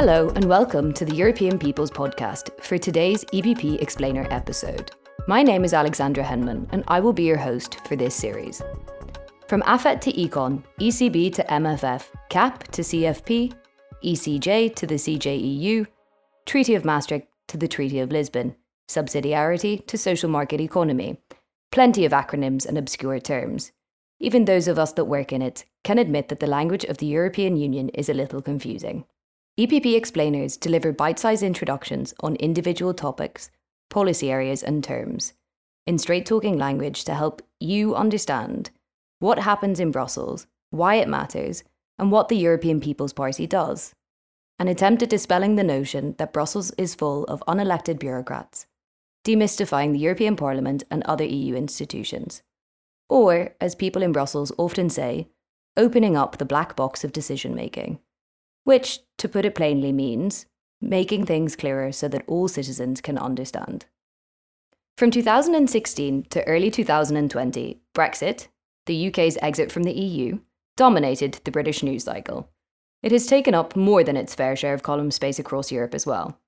Hello, and welcome to the European People's Podcast for today's EPP Explainer episode. My name is Alexandra Henman, and I will be your host for this series. From AFET to Econ, ECB to MFF, CAP to CFP, ECJ to the CJEU, Treaty of Maastricht to the Treaty of Lisbon, subsidiarity to social market economy. Plenty of acronyms and obscure terms. Even those of us that work in it can admit that the language of the European Union is a little confusing. EPP explainers deliver bite sized introductions on individual topics, policy areas, and terms in straight talking language to help you understand what happens in Brussels, why it matters, and what the European People's Party does. An attempt at dispelling the notion that Brussels is full of unelected bureaucrats, demystifying the European Parliament and other EU institutions. Or, as people in Brussels often say, opening up the black box of decision making which, to put it plainly, means making things clearer so that all citizens can understand. From 2016 to early 2020, Brexit, the UK's exit from the EU, dominated the British news cycle. It has taken up more than its fair share of column space across Europe as well.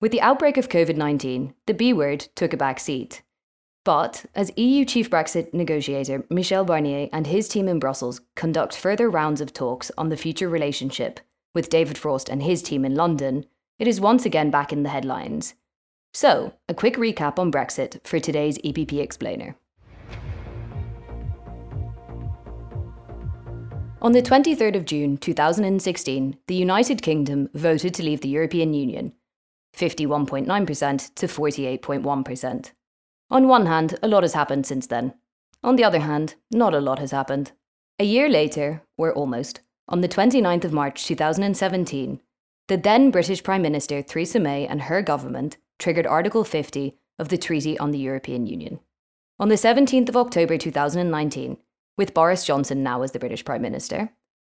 With the outbreak of COVID 19, the B word took a back seat. But as EU chief Brexit negotiator Michel Barnier and his team in Brussels conduct further rounds of talks on the future relationship with David Frost and his team in London, it is once again back in the headlines. So, a quick recap on Brexit for today's EPP Explainer. On the 23rd of June 2016, the United Kingdom voted to leave the European Union, 51.9% to 48.1%. On one hand, a lot has happened since then. On the other hand, not a lot has happened. A year later, or almost, on the 29th of March 2017, the then British Prime Minister Theresa May and her government triggered Article 50 of the Treaty on the European Union. On the 17th of October 2019, with Boris Johnson now as the British Prime Minister,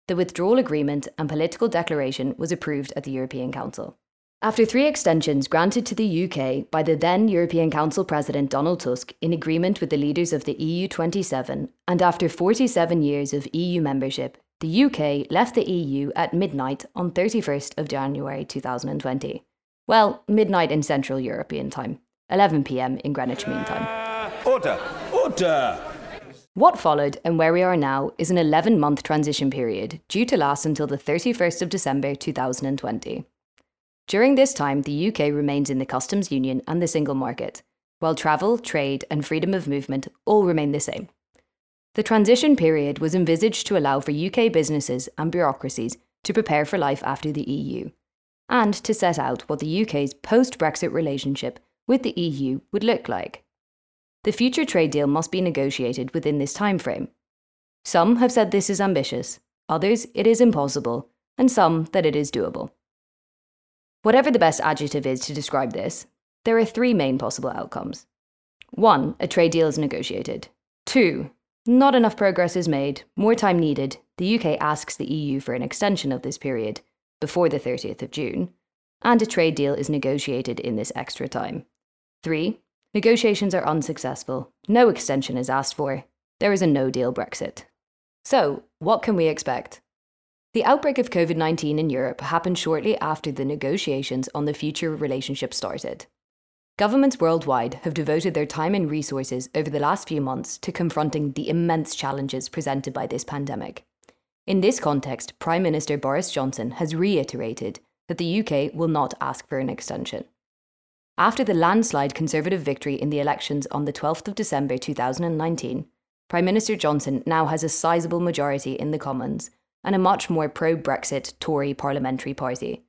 the withdrawal agreement and political declaration was approved at the European Council. After three extensions granted to the UK by the then European Council President Donald Tusk in agreement with the leaders of the EU 27, and after 47 years of EU membership, the UK left the EU at midnight on 31st of January 2020. Well, midnight in Central European time, 11 pm in Greenwich Mean Time. Order! Order! What followed and where we are now is an 11 month transition period due to last until the 31st of December 2020. During this time, the UK remains in the customs union and the single market, while travel, trade, and freedom of movement all remain the same. The transition period was envisaged to allow for UK businesses and bureaucracies to prepare for life after the EU, and to set out what the UK's post Brexit relationship with the EU would look like. The future trade deal must be negotiated within this timeframe. Some have said this is ambitious, others it is impossible, and some that it is doable. Whatever the best adjective is to describe this, there are three main possible outcomes. One, a trade deal is negotiated. Two, not enough progress is made, more time needed, the UK asks the EU for an extension of this period, before the 30th of June, and a trade deal is negotiated in this extra time. Three, negotiations are unsuccessful, no extension is asked for, there is a no deal Brexit. So, what can we expect? The outbreak of COVID 19 in Europe happened shortly after the negotiations on the future relationship started. Governments worldwide have devoted their time and resources over the last few months to confronting the immense challenges presented by this pandemic. In this context, Prime Minister Boris Johnson has reiterated that the UK will not ask for an extension. After the landslide Conservative victory in the elections on the 12th of December 2019, Prime Minister Johnson now has a sizable majority in the Commons and a much more pro Brexit Tory parliamentary party.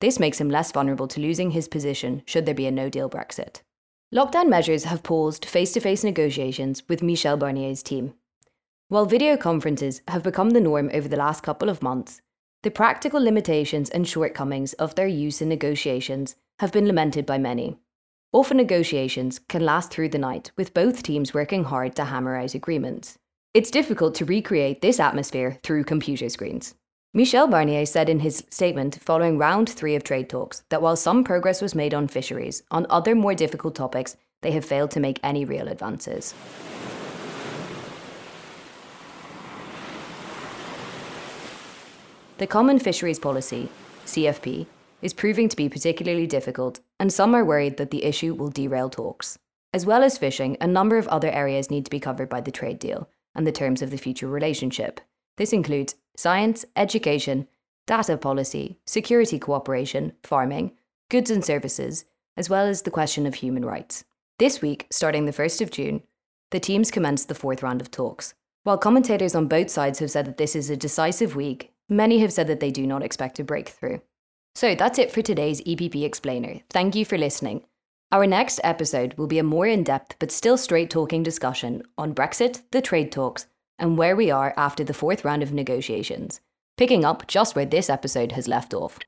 This makes him less vulnerable to losing his position should there be a no deal Brexit. Lockdown measures have paused face to face negotiations with Michel Barnier's team. While video conferences have become the norm over the last couple of months, the practical limitations and shortcomings of their use in negotiations have been lamented by many. Often negotiations can last through the night, with both teams working hard to hammer out agreements. It's difficult to recreate this atmosphere through computer screens. Michel Barnier said in his statement following round three of trade talks that while some progress was made on fisheries, on other more difficult topics, they have failed to make any real advances. The Common Fisheries Policy, CFP, is proving to be particularly difficult, and some are worried that the issue will derail talks. As well as fishing, a number of other areas need to be covered by the trade deal and the terms of the future relationship. This includes science, education, data policy, security cooperation, farming, goods and services, as well as the question of human rights. This week, starting the 1st of June, the teams commenced the fourth round of talks. While commentators on both sides have said that this is a decisive week, many have said that they do not expect a breakthrough. So that's it for today's EPP Explainer. Thank you for listening. Our next episode will be a more in depth but still straight talking discussion on Brexit, the trade talks, and where we are after the fourth round of negotiations, picking up just where this episode has left off.